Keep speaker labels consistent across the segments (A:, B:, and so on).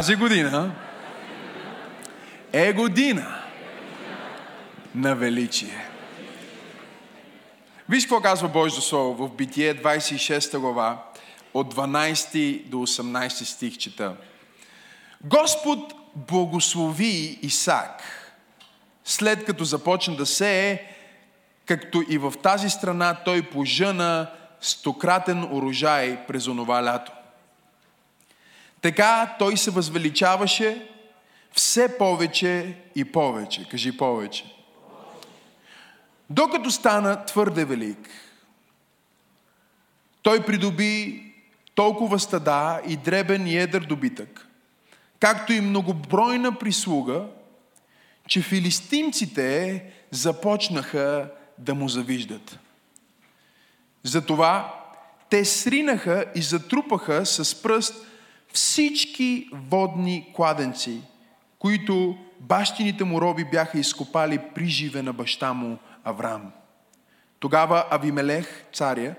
A: Тази година е година на величие. Виж какво казва Божието Слово в Битие 26 глава, от 12 до 18 стих чета. Господ благослови Исак, след като започна да сее, както и в тази страна той пожъна стократен урожай през онова лято. Така той се възвеличаваше все повече и повече. Кажи повече. Докато стана твърде велик, той придоби толкова стада и дребен и едър добитък, както и многобройна прислуга, че филистимците започнаха да му завиждат. Затова те сринаха и затрупаха с пръст всички водни кладенци, които бащините му роби бяха изкопали при живе на баща му Авраам. Тогава Авимелех, царя,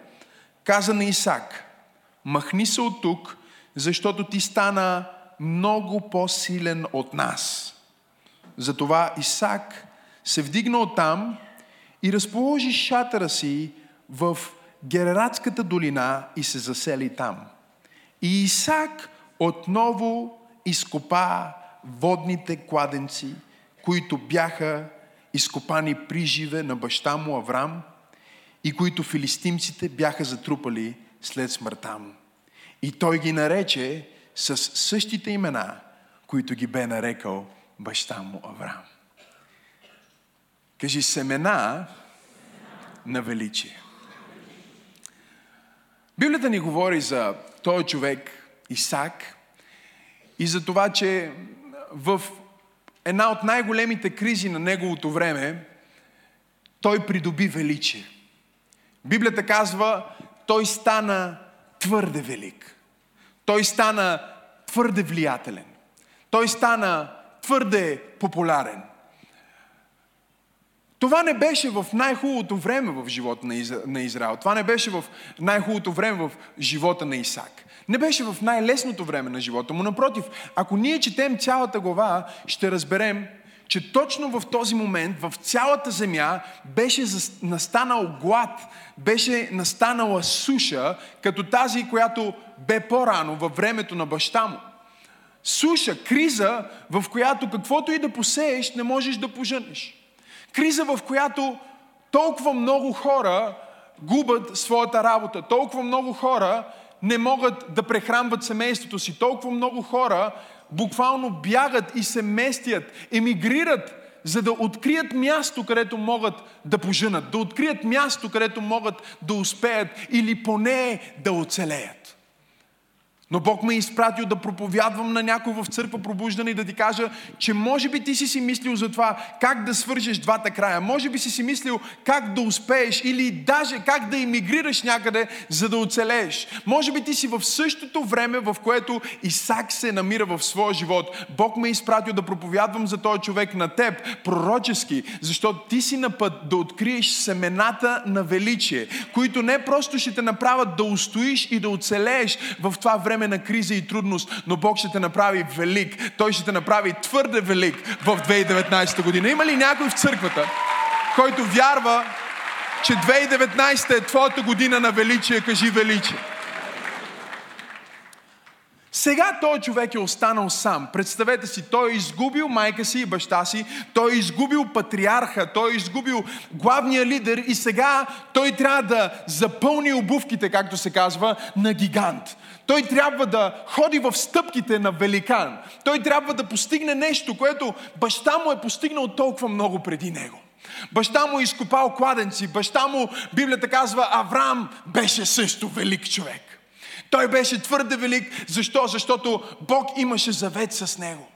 A: каза на Исак, махни се от тук, защото ти стана много по-силен от нас. Затова Исак се вдигна от там и разположи шатъра си в Герератската долина и се засели там. И Исак отново изкопа водните кладенци, които бяха изкопани при живе на баща му Аврам и които филистимците бяха затрупали след смъртта му. И той ги нарече с същите имена, които ги бе нарекал баща му Авраам. Кажи семена на величие. Библията ни говори за този човек, Исак, и за това, че в една от най-големите кризи на неговото време, той придоби величие. Библията казва, той стана твърде велик. Той стана твърде влиятелен. Той стана твърде популярен. Това не беше в най-хубавото време в живота на Израел. Това не беше в най-хубавото време в живота на Исак. Не беше в най-лесното време на живота му. Напротив, ако ние четем цялата глава, ще разберем, че точно в този момент в цялата земя беше настанал глад, беше настанала суша, като тази, която бе по-рано във времето на баща му. Суша, криза, в която каквото и да посееш, не можеш да поженеш. Криза, в която толкова много хора губят своята работа, толкова много хора не могат да прехранват семейството си. Толкова много хора буквално бягат и се местят, емигрират, за да открият място, където могат да поженат, да открият място, където могат да успеят или поне да оцелеят. Но Бог ме е изпратил да проповядвам на някой в църква пробуждане и да ти кажа, че може би ти си си мислил за това как да свържеш двата края. Може би си си мислил как да успееш или даже как да емигрираш някъде, за да оцелееш. Може би ти си в същото време, в което Исак се намира в своя живот. Бог ме е изпратил да проповядвам за този човек на теб, пророчески, защото ти си на път да откриеш семената на величие, които не просто ще те направят да устоиш и да оцелееш в това време, време на криза и трудност, но Бог ще те направи велик. Той ще те направи твърде велик в 2019 година. Има ли някой в църквата, който вярва, че 2019 е твоята година на величие? Кажи величие. Сега той човек е останал сам. Представете си, той е изгубил майка си и баща си, той е изгубил патриарха, той е изгубил главния лидер и сега той трябва да запълни обувките, както се казва, на гигант. Той трябва да ходи в стъпките на великан. Той трябва да постигне нещо, което баща му е постигнал толкова много преди него. Баща му е изкопал кладенци. Баща му, Библията казва, Авраам беше също велик човек. Той беше твърде велик. Защо? Защото Бог имаше завет с него.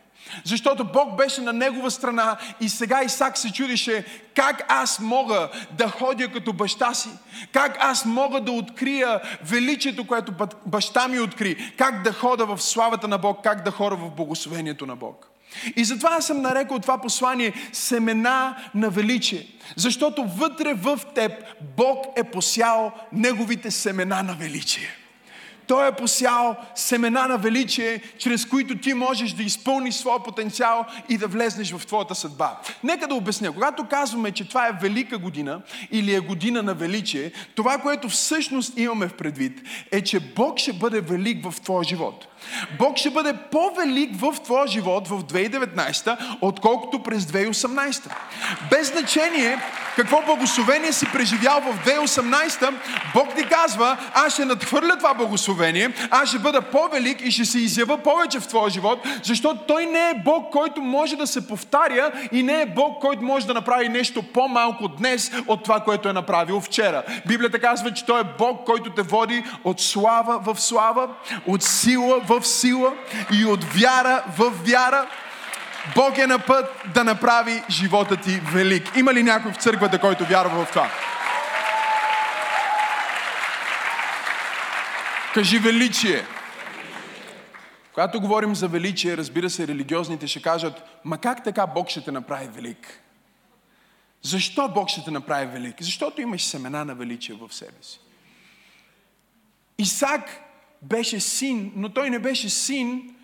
A: Защото Бог беше на негова страна и сега Исак се чудише как аз мога да ходя като баща си, как аз мога да открия величието, което баща ми откри, как да хода в славата на Бог, как да хода в благословението на Бог. И затова аз съм нарекал това послание семена на величие. Защото вътре в теб Бог е посял неговите семена на величие. Той е посял семена на величие, чрез които ти можеш да изпълниш своя потенциал и да влезнеш в твоята съдба. Нека да обясня. Когато казваме, че това е велика година или е година на величие, това, което всъщност имаме в предвид, е, че Бог ще бъде велик в твоя живот. Бог ще бъде по-велик в твоя живот в 2019, отколкото през 2018. Без значение какво благословение си преживял в 2018, Бог ти казва, аз ще надхвърля това благословение, аз ще бъда по-велик и ще се изява повече в твоя живот, защото Той не е Бог, който може да се повтаря и не е Бог, който може да направи нещо по-малко днес от това, което е направил вчера. Библията казва, че Той е Бог, който те води от слава в слава, от сила в в сила и от вяра в вяра. Бог е на път да направи живота ти велик. Има ли някой в църквата, който вярва в това? Кажи величие. Когато говорим за величие, разбира се, религиозните ще кажат, ма как така Бог ще те направи велик? Защо Бог ще те направи велик? Защото имаш семена на величие в себе си. Исак беше син, но той не беше син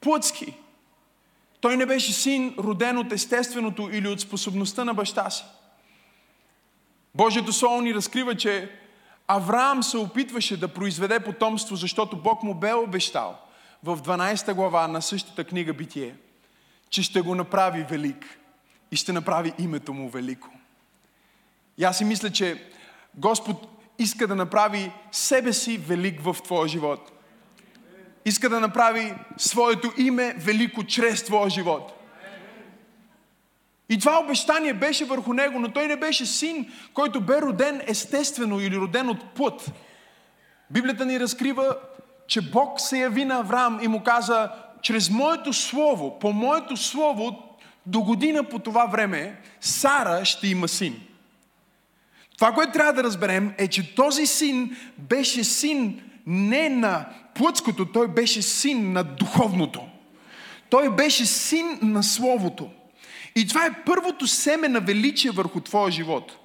A: плътски. Той не беше син роден от естественото или от способността на баща си. Божието Слово ни разкрива, че Авраам се опитваше да произведе потомство, защото Бог му бе обещал в 12 глава на същата книга Битие, че ще го направи велик и ще направи името му велико. И аз си мисля, че Господ иска да направи себе си велик в твоя живот. Иска да направи своето име велико чрез твоя живот. И това обещание беше върху него, но той не беше син, който бе роден естествено или роден от път. Библията ни разкрива, че Бог се яви на Авраам и му каза, чрез моето слово, по моето слово, до година по това време, Сара ще има син. Това, което трябва да разберем е, че този син беше син не на плътското, той беше син на духовното. Той беше син на Словото. И това е първото семе на величие върху твоя живот.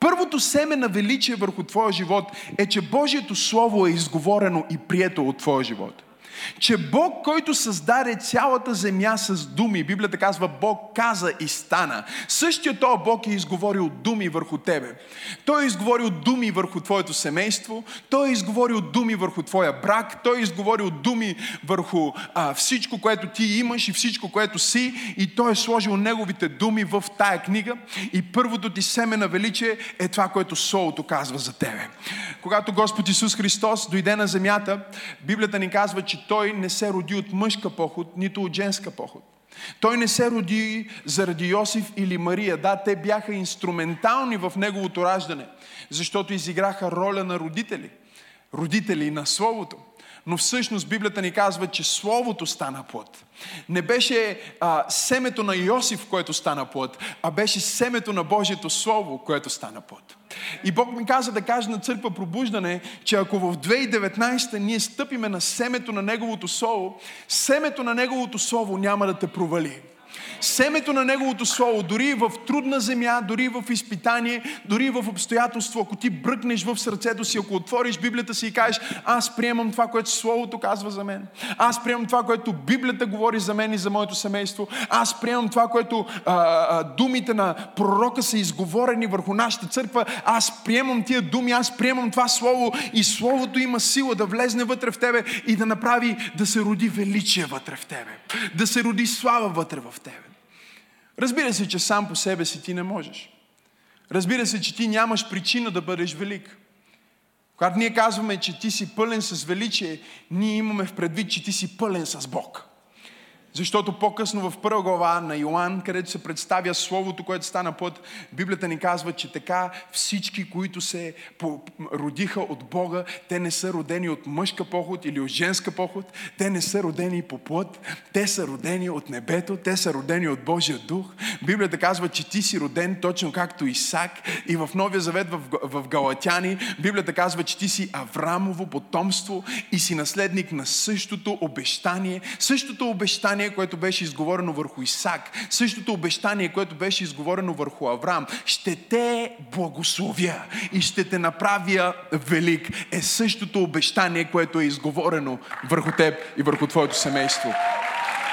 A: Първото семе на величие върху твоя живот е, че Божието Слово е изговорено и прието от твоя живот. Че Бог, който създаде цялата земя с думи, Библията казва Бог каза и стана. Същия този Бог е изговорил думи върху тебе. Той е изговорил думи върху твоето семейство, Той е изговорил думи върху твоя брак, Той е изговорил думи върху а, всичко, което ти имаш и всичко, което си и Той е сложил Неговите думи в тая книга и първото ти семе на величие е това, което Солото казва за тебе. Когато Господ Исус Христос дойде на земята, Библията ни казва, че той не се роди от мъжка поход, нито от женска поход. Той не се роди заради Йосиф или Мария. Да, те бяха инструментални в неговото раждане, защото изиграха роля на родители. Родители на Словото. Но всъщност Библията ни казва, че Словото стана плът. Не беше а, семето на Йосиф, което стана плът, а беше семето на Божието Слово, което стана плът. И Бог ми каза да каже на църква пробуждане, че ако в 2019 ние стъпиме на семето на Неговото Слово, семето на Неговото Слово няма да те провали семето на Неговото Слово, дори в трудна земя, дори в изпитание, дори в обстоятелство, ако ти бръкнеш в сърцето си, ако отвориш Библията си и кажеш, аз приемам това, което Словото казва за мен, аз приемам това, което Библията говори за мен и за моето семейство, аз приемам това, което а, а, думите на пророка са изговорени върху нашата църква, аз приемам тия думи, аз приемам това Слово и Словото има сила да влезне вътре в тебе и да направи да се роди величие вътре в тебе, да се роди слава вътре в тебе. Разбира се, че сам по себе си ти не можеш. Разбира се, че ти нямаш причина да бъдеш велик. Когато ние казваме, че ти си пълен с величие, ние имаме в предвид, че ти си пълен с Бог. Защото по-късно в първа глава на Йоанн, където се представя Словото, което стана път, Библията ни казва, че така всички, които се родиха от Бога, те не са родени от мъжка поход или от женска поход, те не са родени по плът, те са родени от небето, те са родени от Божия дух. Библията казва, че ти си роден точно както Исак и в Новия Завет в, в Галатяни, Библията казва, че ти си Аврамово потомство и си наследник на същото обещание, същото обещание, обещание, което беше изговорено върху Исак, същото обещание, което беше изговорено върху Авраам, ще те благословя и ще те направя велик, е същото обещание, което е изговорено върху теб и върху твоето семейство.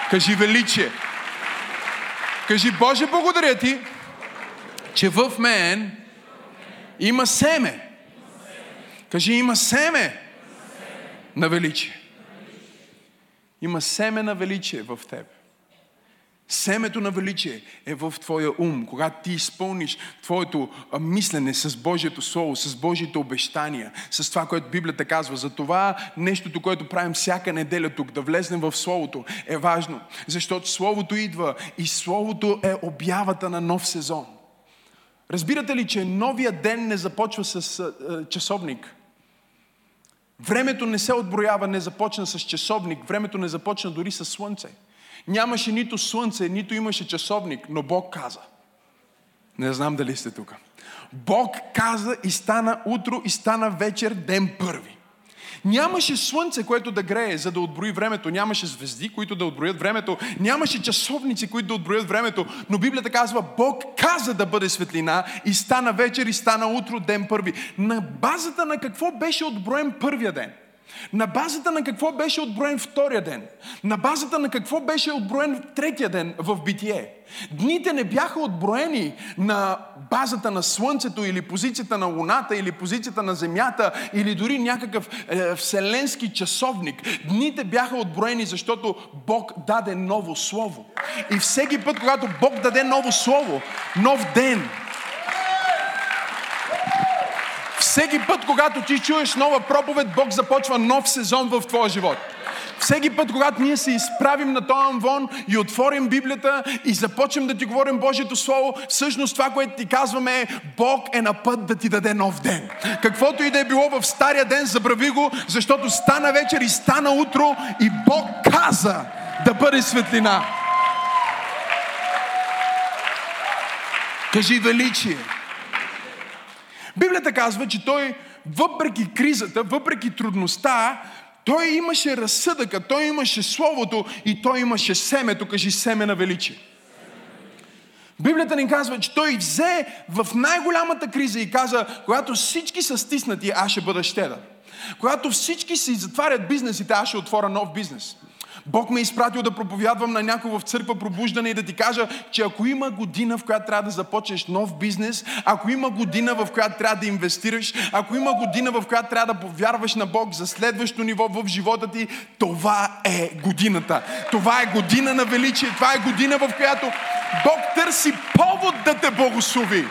A: Кажи величие. Кажи, Боже, благодаря ти, че в мен има семе. Кажи, има семе на величие. Има семе на величие в теб. Семето на величие е в твоя ум, когато ти изпълниш твоето мислене с Божието Слово, с Божиите обещания, с това, което Библията казва. За това нещото, което правим всяка неделя тук, да влезнем в Словото, е важно. Защото Словото идва и Словото е обявата на нов сезон. Разбирате ли, че новия ден не започва с часовник? Времето не се отброява, не започна с часовник, времето не започна дори с слънце. Нямаше нито слънце, нито имаше часовник, но Бог каза. Не знам дали сте тук. Бог каза и стана утро и стана вечер, ден първи. Нямаше слънце, което да грее, за да отброи времето. Нямаше звезди, които да отброят времето. Нямаше часовници, които да отброят времето. Но Библията казва, Бог каза да бъде светлина и стана вечер и стана утро, ден първи. На базата на какво беше отброен първия ден? На базата на какво беше отброен втория ден? На базата на какво беше отброен третия ден в битие? Дните не бяха отброени на базата на Слънцето или позицията на Луната или позицията на Земята или дори някакъв е, вселенски часовник. Дните бяха отброени, защото Бог даде ново Слово. И всеки път, когато Бог даде ново Слово, нов ден, всеки път, когато ти чуеш нова проповед, Бог започва нов сезон в твоя живот. Всеки път, когато ние се изправим на този амвон и отворим Библията и започнем да ти говорим Божието Слово, всъщност това, което ти казваме е Бог е на път да ти даде нов ден. Каквото и да е било в стария ден, забрави го, защото стана вечер и стана утро и Бог каза да бъде светлина. Кажи величие. Библията казва, че той, въпреки кризата, въпреки трудността, той имаше разсъдъка, той имаше Словото и той имаше семето, кажи семе на величие. Библията ни казва, че той взе в най-голямата криза и каза, когато всички са стиснати, аз ще бъда щедър. Когато всички си затварят бизнесите, аз ще отворя нов бизнес. Бог ме е изпратил да проповядвам на някой в църква пробуждане и да ти кажа, че ако има година, в която трябва да започнеш нов бизнес, ако има година, в която трябва да инвестираш, ако има година, в която трябва да повярваш на Бог за следващо ниво в живота ти, това е годината. Това е година на величие. Това е година, в която Бог търси повод да те благослови.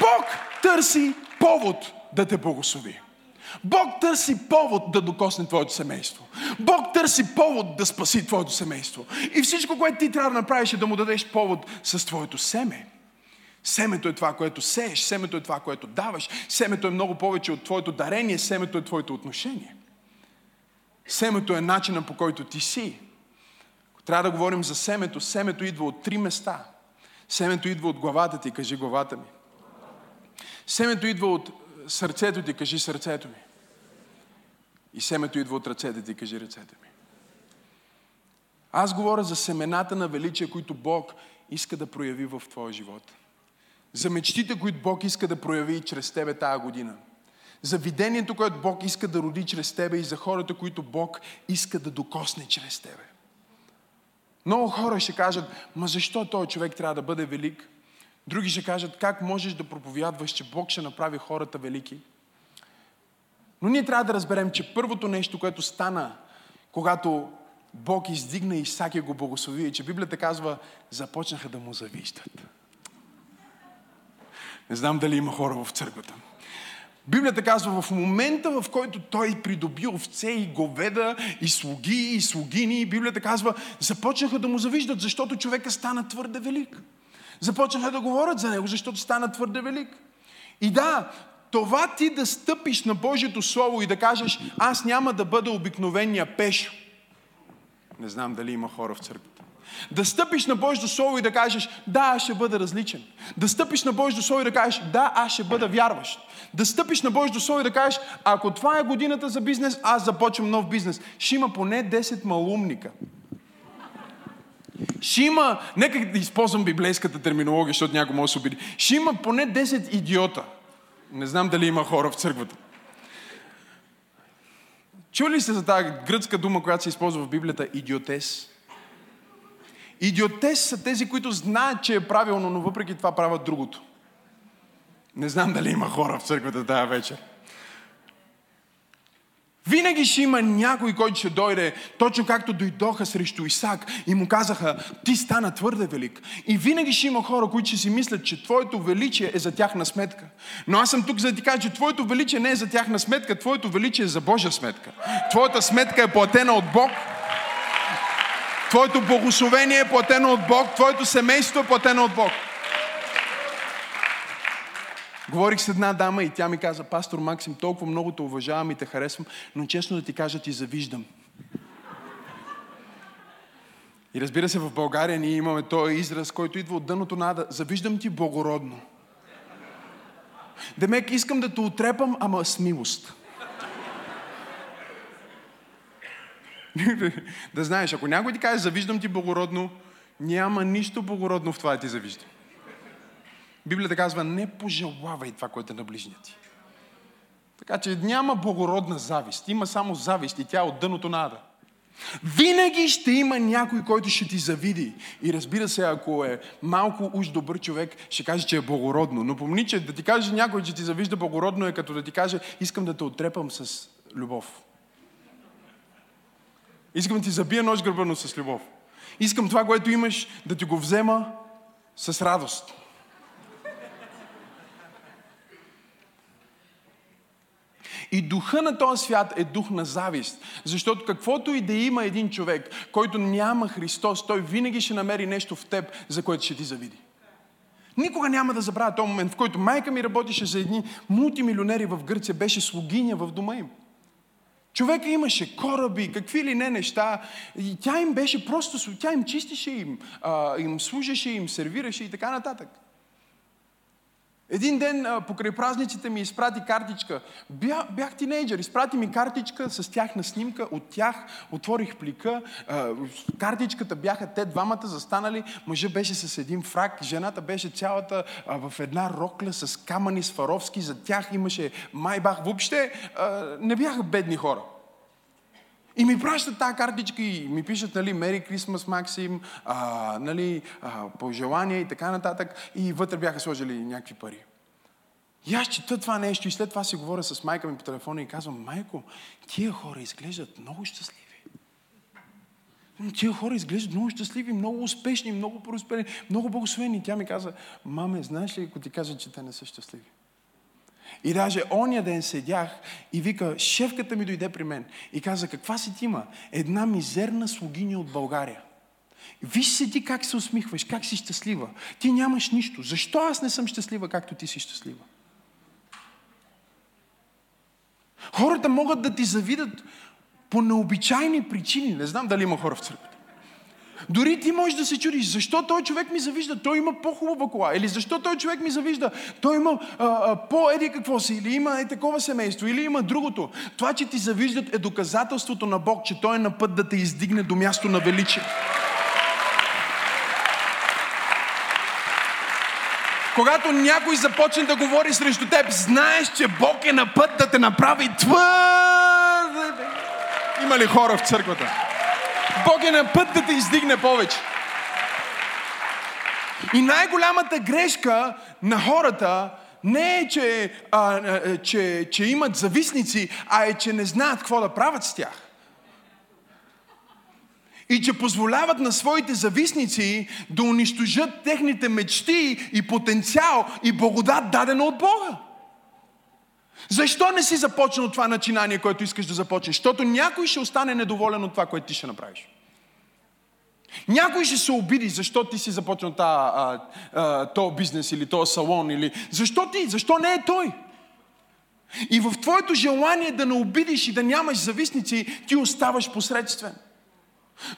A: Бог търси повод да те благослови. Бог търси повод да докосне твоето семейство. Бог търси повод да спаси твоето семейство. И всичко, което ти трябва да направиш е да му дадеш повод с твоето семе. Семето е това, което сееш, семето е това, което даваш, семето е много повече от твоето дарение, семето е твоето отношение. Семето е начина по който ти си. Трябва да говорим за семето. Семето идва от три места. Семето идва от главата ти, кажи главата ми. Семето идва от сърцето ти, кажи сърцето ми. И семето идва от ръцете ти, кажи ръцете ми. Аз говоря за семената на величие, които Бог иска да прояви в твоя живот. За мечтите, които Бог иска да прояви чрез тебе тази година. За видението, което Бог иска да роди чрез тебе и за хората, които Бог иска да докосне чрез тебе. Много хора ще кажат, ма защо този човек трябва да бъде велик? Други ще кажат, как можеш да проповядваш, че Бог ще направи хората велики? Но ние трябва да разберем, че първото нещо, което стана, когато Бог издигна Исак и го благослови, е, че Библията казва, започнаха да му завиждат. Не знам дали има хора в църквата. Библията казва, в момента, в който той придоби овце и говеда, и слуги, и слугини, Библията казва, започнаха да му завиждат, защото човека стана твърде велик. Започнаха да говорят за него, защото стана твърде велик. И да, това ти да стъпиш на Божието Слово и да кажеш, аз няма да бъда обикновения пешо. Не знам дали има хора в църквата. Да стъпиш на Божието Слово и да кажеш, да, аз ще бъда различен. Да стъпиш на Божието Слово и да кажеш, да, аз ще бъда вярващ. Да стъпиш на Божието Слово и да кажеш, ако това е годината за бизнес, аз започвам нов бизнес. Ще има поне 10 малумника. Ще има, нека да използвам библейската терминология, защото някой може да се обиди. Ще има поне 10 идиота. Не знам дали има хора в църквата. Чули ли сте за тази гръцка дума, която се използва в Библията? Идиотес. Идиотес са тези, които знаят, че е правилно, но въпреки това правят другото. Не знам дали има хора в църквата тази вечер. Винаги ще има някой, който ще дойде, точно както дойдоха срещу Исак и му казаха, ти стана твърде велик. И винаги ще има хора, които ще си мислят, че твоето величие е за тяхна сметка. Но аз съм тук за да ти кажа, че твоето величие не е за тяхна сметка, твоето величие е за Божия сметка. Твоята сметка е платена от Бог. Твоето благословение е платено от Бог, твоето семейство е платено от Бог. Говорих с една дама и тя ми каза, пастор Максим, толкова много те уважавам и те харесвам, но честно да ти кажа, ти завиждам. И разбира се, в България ние имаме този израз, който идва от дъното нада. Завиждам ти благородно. Демек, искам да те отрепам, ама с милост. да знаеш, ако някой ти каже, завиждам ти благородно, няма нищо благородно в това да ти завиждам. Библията казва, не пожелавай това, което е на ближния ти. Така че няма благородна завист. Има само завист и тя е от дъното на ада. Винаги ще има някой, който ще ти завиди. И разбира се, ако е малко уж добър човек, ще каже, че е благородно. Но помни, че да ти каже някой, че ти завижда благородно е като да ти каже, искам да те отрепам с любов. Искам да ти забия нож гърба, но с любов. Искам това, което имаш, да ти го взема с радост. И духа на този свят е дух на завист. Защото каквото и да има един човек, който няма Христос, той винаги ще намери нещо в теб, за което ще ти завиди. Никога няма да забравя този момент, в който майка ми работеше за едни мултимилионери в Гърция, беше слугиня в дома им. Човека имаше кораби, какви ли не неща. И тя им беше просто, тя им чистеше им, а, им служеше, им сервираше и така нататък. Един ден покрай празниците ми изпрати картичка. Бях, бях тинейджър, изпрати ми картичка с тяхна снимка. От тях отворих плика. Картичката бяха те двамата застанали. Мъжа беше с един фрак, жената беше цялата в една рокля с камъни сваровски. За тях имаше майбах. Въобще не бяха бедни хора. И ми пращат тази картичка и ми пишат, нали, Мери Крисмас Максим, а, нали, а, пожелания и така нататък. И вътре бяха сложили някакви пари. И аз чета това нещо и след това си говоря с майка ми по телефона и казвам, майко, тия хора изглеждат много щастливи. Тия хора изглеждат много щастливи, много успешни, много просперени, много благословени. Тя ми каза, маме, знаеш ли, ако ти кажа, че те не са щастливи? И даже оня ден седях и вика, шефката ми дойде при мен и каза, каква си ти има? Една мизерна слугиня от България. Виж се ти как се усмихваш, как си щастлива. Ти нямаш нищо. Защо аз не съм щастлива, както ти си щастлива? Хората могат да ти завидат по необичайни причини. Не знам дали има хора в църквата. Дори ти можеш да се чудиш, защо той човек ми завижда, той има по-хубава кола, или защо той човек ми завижда, той има по-еди какво си, или има е такова семейство, или има другото. Това, че ти завиждат е доказателството на Бог, че той е на път да те издигне до място на величие. Когато някой започне да говори срещу теб, знаеш, че Бог е на път да те направи твърде. Има ли хора в църквата? Бог е на път да те издигне повече. И най-голямата грешка на хората не е, че, а, че, че имат зависници, а е, че не знаят какво да правят с тях. И че позволяват на своите зависници да унищожат техните мечти и потенциал и благодат дадена от Бога. Защо не си започнал това начинание, което искаш да започнеш? Защото някой ще остане недоволен от това, което ти ще направиш. Някой ще се обиди, защо ти си започнал този бизнес или този салон. Или... Защо ти? Защо не е той? И в твоето желание да не обидиш и да нямаш зависници, ти оставаш посредствен.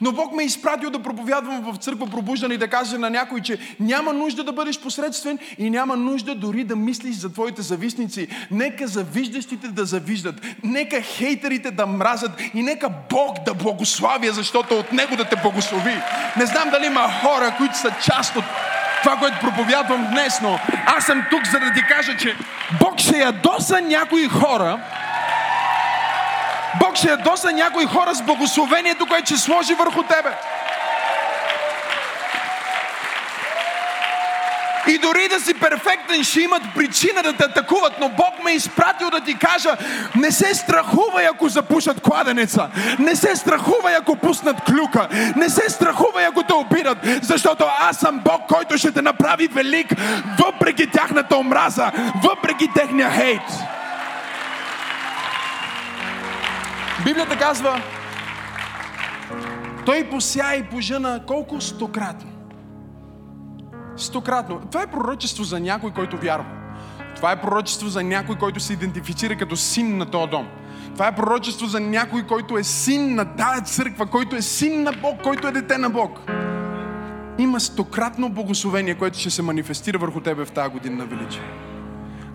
A: Но Бог ме е изпратил да проповядвам в църква пробуждане и да кажа на някой, че няма нужда да бъдеш посредствен и няма нужда дори да мислиш за твоите завистници. Нека завиждащите да завиждат. Нека хейтерите да мразят и нека Бог да благославя, защото от Него да те благослови. Не знам дали има хора, които са част от това, което проповядвам днес, но аз съм тук, за да ти кажа, че Бог ще ядоса някои хора, Бог ще ядоса някои хора с благословението, което ще сложи върху тебе. И дори да си перфектен, ще имат причина да те атакуват, но Бог ме е изпратил да ти кажа, не се страхувай, ако запушат кладенеца. Не се страхувай, ако пуснат клюка. Не се страхувай, ако те обидат, защото аз съм Бог, който ще те направи велик, въпреки тяхната омраза, въпреки техния хейт. Библията казва, той пося и пожена колко стократно. Стократно. Това е пророчество за някой, който вярва. Това е пророчество за някой, който се идентифицира като син на този дом. Това е пророчество за някой, който е син на тази църква, който е син на Бог, който е дете на Бог. Има стократно благословение, което ще се манифестира върху тебе в тази година на величие.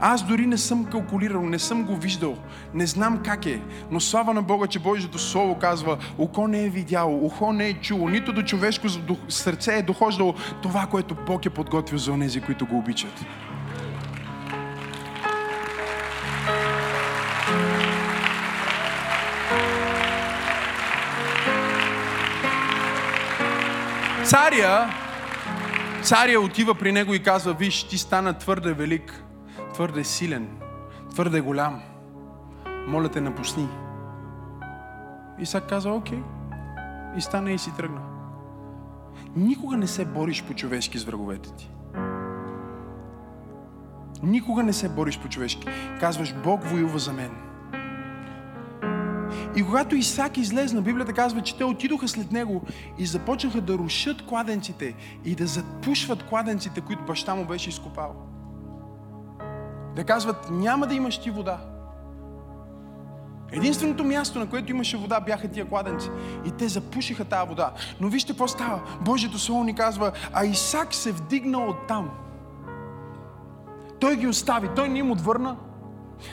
A: Аз дори не съм калкулирал, не съм го виждал, не знам как е, но слава на Бога, че Божието Слово казва, око не е видяло, ухо не е чуло, нито до човешко сърце е дохождало това, което Бог е подготвил за онези, които го обичат. Царя, царя отива при него и казва, виж, ти стана твърде велик, твърде силен, твърде голям. Моля те, напусни. Исак каза, окей. И стана и си тръгна. Никога не се бориш по-човешки с враговете ти. Никога не се бориш по-човешки. Казваш, Бог воюва за мен. И когато Исак излезна, Библията казва, че те отидоха след него и започнаха да рушат кладенците и да запушват кладенците, които баща му беше изкопал. Да казват, няма да имаш ти вода. Единственото място, на което имаше вода, бяха тия кладенци. И те запушиха тази вода. Но вижте какво става. Божието Слово ни казва, а Исак се вдигна от там. Той ги остави, той не им отвърна.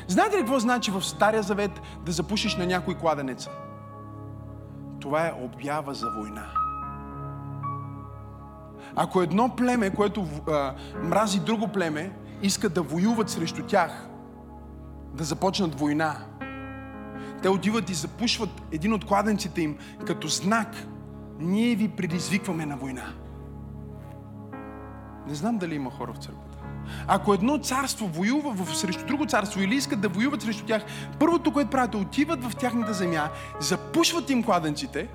A: Знаете ли какво значи в Стария Завет да запушиш на някой кладенеца? Това е обява за война. Ако едно племе, което а, мрази друго племе, искат да воюват срещу тях, да започнат война. Те отиват и запушват един от кладенците им като знак. Ние ви предизвикваме на война. Не знам дали има хора в църквата. Ако едно царство воюва в, срещу друго царство или искат да воюват срещу тях, първото, което правят, е отиват в тяхната земя, запушват им кладенците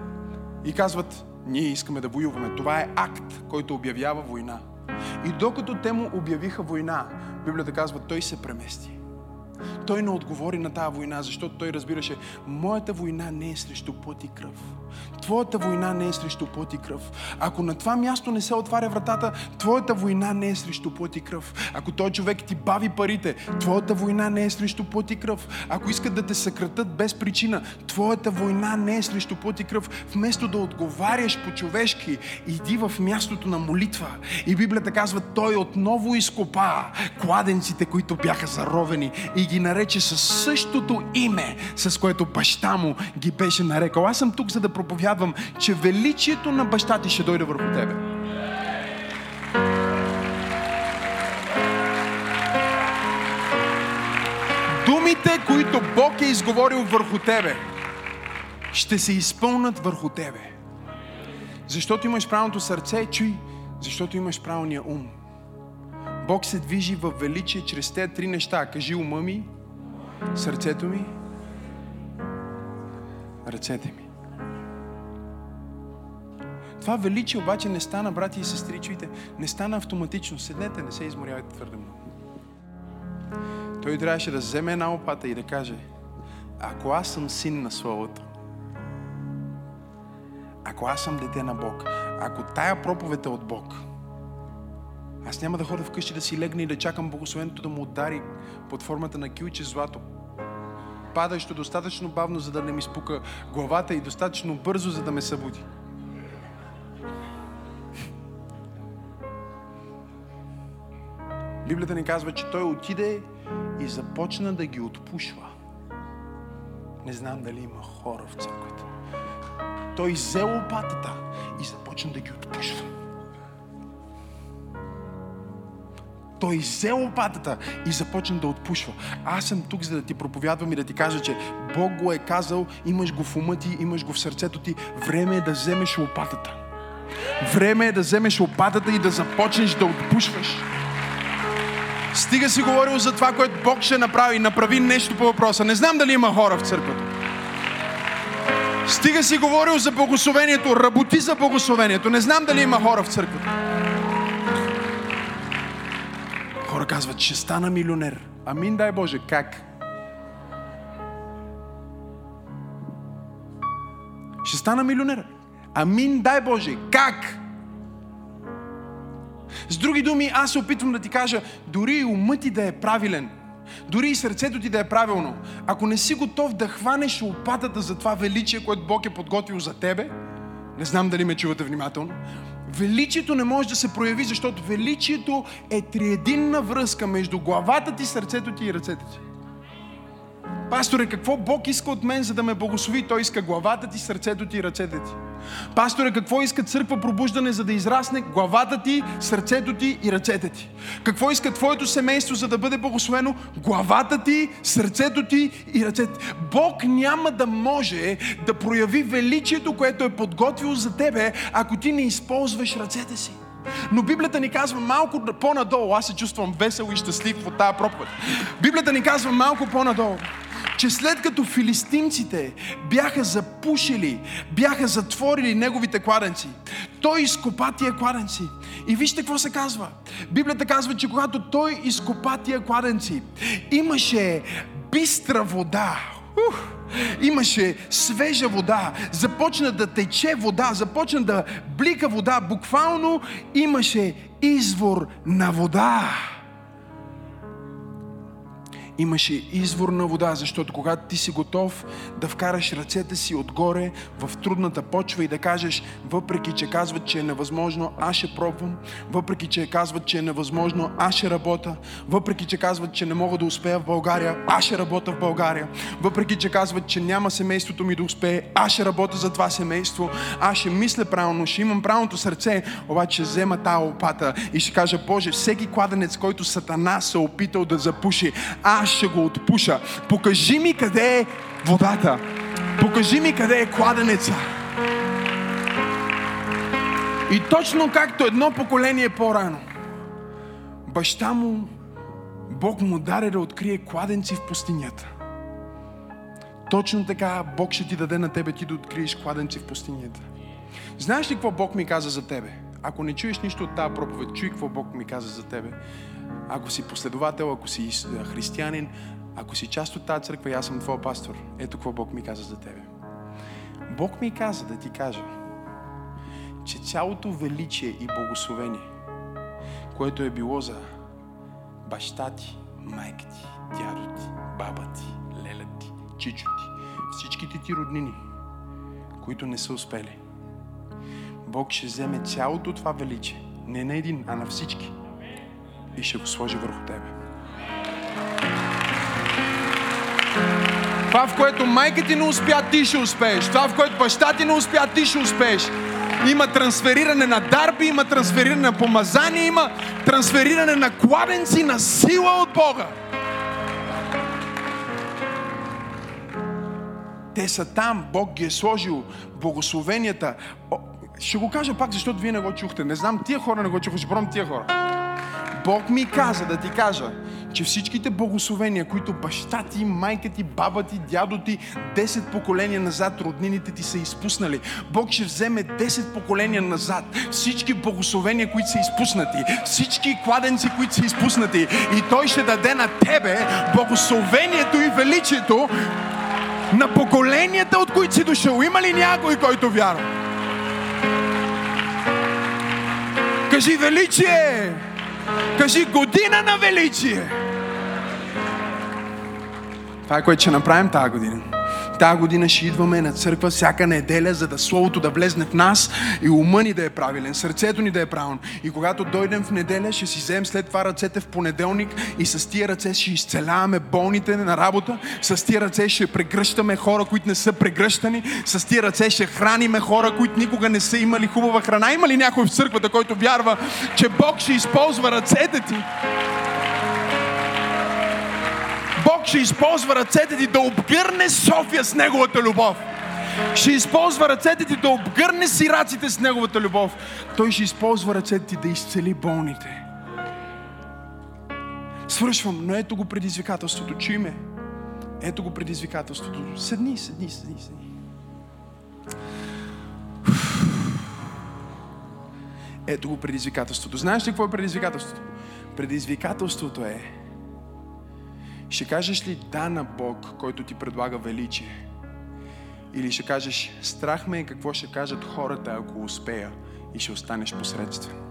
A: и казват, ние искаме да воюваме. Това е акт, който обявява война. И докато те му обявиха война, Библията казва, той се премести. Той не отговори на тази война, защото той разбираше, моята война не е срещу плът и кръв. Твоята война не е срещу плът и кръв. Ако на това място не се отваря вратата, твоята война не е срещу плът и кръв. Ако той човек ти бави парите, твоята война не е срещу плът и кръв. Ако искат да те съкратат без причина, твоята война не е срещу плът и кръв. Вместо да отговаряш по-човешки, иди в мястото на молитва. И Библията казва, той отново изкопа кладенците, които бяха заровени и ги нарече със същото име, с което баща му ги беше нарекал. Аз съм тук, за да проповядвам, че величието на баща ти ще дойде върху тебе. Думите, които Бог е изговорил върху тебе, ще се изпълнат върху тебе. Защото имаш правилното сърце, чуй, защото имаш правилния ум. Бог се движи в величие чрез тези три неща. Кажи ума ми, сърцето ми, ръцете ми. Това величие обаче не стана, брати и сестри, чуйте, не стана автоматично. Седнете, не се изморявайте твърде много. Той трябваше да вземе една опата и да каже, ако аз съм син на Словото, ако аз съм дете на Бог, ако тая проповед е от Бог, аз няма да ходя вкъщи да си легна и да чакам благословението да му удари под формата на килче злато. Падащо достатъчно бавно, за да не ми спука главата и достатъчно бързо, за да ме събуди. Библията ни казва, че той отиде и започна да ги отпушва. Не знам дали има хора в църквата. Той взе лопатата и започна да ги отпушва. Той взе лопатата и започна да отпушва. Аз съм тук, за да ти проповядвам и да ти кажа, че Бог го е казал, имаш го в ума ти, имаш го в сърцето ти. Време е да вземеш лопатата. Време е да вземеш лопатата и да започнеш да отпушваш. Стига си говорил за това, което Бог ще направи. Направи нещо по въпроса. Не знам дали има хора в църквата. Стига си говорил за благословението. Работи за благословението. Не знам дали има хора в църквата. Казват, ще стана милионер. Амин, дай Боже. Как? Ще стана милионер. Амин, дай Боже. Как? С други думи, аз се опитвам да ти кажа, дори и умът ти да е правилен, дори и сърцето ти да е правилно, ако не си готов да хванеш лопатата за това величие, което Бог е подготвил за тебе, не знам дали ме чувате внимателно, величието не може да се прояви, защото величието е триединна връзка между главата ти, сърцето ти и ръцете ти. Пасторе, какво Бог иска от мен, за да ме благослови? Той иска главата ти, сърцето ти и ръцете ти. Пасторе, какво иска църква пробуждане, за да израсне главата ти, сърцето ти и ръцете ти? Какво иска твоето семейство, за да бъде благословено? Главата ти, сърцето ти и ръцете ти. Бог няма да може да прояви величието, което е подготвил за тебе, ако ти не използваш ръцете си. Но Библията ни казва малко по-надолу, аз се чувствам весел и щастлив от тази проповед. Библията ни казва малко по-надолу, че след като филистимците бяха запушили, бяха затворили неговите кладенци, той изкопа тия кладенци. И вижте какво се казва. Библията казва, че когато той изкопа тия кладенци, имаше бистра вода. Ух! Имаше свежа вода, започна да тече вода, започна да блика вода. Буквално имаше извор на вода имаше извор на вода, защото когато ти си готов да вкараш ръцете си отгоре в трудната почва и да кажеш, въпреки че казват, че е невъзможно, аз ще пробвам, въпреки че казват, че е невъзможно, аз ще работя, въпреки че казват, че не мога да успея в България, аз ще работя в България, въпреки че казват, че няма семейството ми да успее, аз ще работя за това семейство, аз ще мисля правилно, ще имам правилното сърце, обаче взема тази опата и ще кажа, Боже, всеки кладенец, който Сатана се е опитал да запуши, аз ще го отпуша. Покажи ми къде е водата. Покажи ми къде е кладенеца. И точно както едно поколение по-рано, баща му, Бог му даде да открие кладенци в пустинята. Точно така Бог ще ти даде на тебе ти да откриеш кладенци в пустинята. Знаеш ли какво Бог ми каза за тебе? Ако не чуеш нищо от тази проповед, чуй какво Бог ми каза за тебе ако си последовател, ако си християнин, ако си част от тази църква и аз съм твой пастор, ето какво Бог ми каза за тебе. Бог ми каза да ти кажа, че цялото величие и благословение, което е било за баща ти, майка ти, дядо ти, баба ти, леля ти, чичо ти, всичките ти роднини, които не са успели. Бог ще вземе цялото това величие, не на един, а на всички – и ще го сложи върху тебе. Това, в което майка ти не успя, ти ще успееш. Това, в което баща ти не успя, ти ще успееш. Има трансфериране на дарби, има трансфериране на помазание, има трансфериране на кладенци, на сила от Бога. Те са там, Бог ги е сложил, благословенията. ще го кажа пак, защото вие не го чухте. Не знам, тия хора не го чуха, ще пробвам тия хора. Бог ми каза да ти кажа, че всичките благословения, които баща ти, майка ти, баба ти, дядо ти, 10 поколения назад роднините ти са изпуснали. Бог ще вземе 10 поколения назад всички благословения, които са изпуснати, всички кладенци, които са изпуснати и Той ще даде на тебе благословението и величието на поколенията, от които си дошъл. Има ли някой, който вярва? Кажи величие! Кажи година на величие. Това е което ще направим тази година. Тази година ще идваме на църква всяка неделя, за да Словото да влезне в нас и ума ни да е правилен, сърцето ни да е правилно. И когато дойдем в неделя, ще си вземем след това ръцете в понеделник и с тия ръце ще изцеляваме болните на работа, с тия ръце ще прегръщаме хора, които не са прегръщани, с тия ръце ще храниме хора, които никога не са имали хубава храна. Има ли някой в църквата, който вярва, че Бог ще използва ръцете ти? Бог ще използва ръцете ти да обгърне София с Неговата любов. Ще използва ръцете ти да обгърне сираците с Неговата любов. Той ще използва ръцете ти да изцели болните. Свършвам, но ето го предизвикателството. Чуй ме. Ето го предизвикателството. Седни, седни, седни, седни. Ето го предизвикателството. Знаеш ли какво е предизвикателството? Предизвикателството е ще кажеш ли да на Бог, който ти предлага величие? Или ще кажеш страх ме е какво ще кажат хората, ако успея и ще останеш посредствен?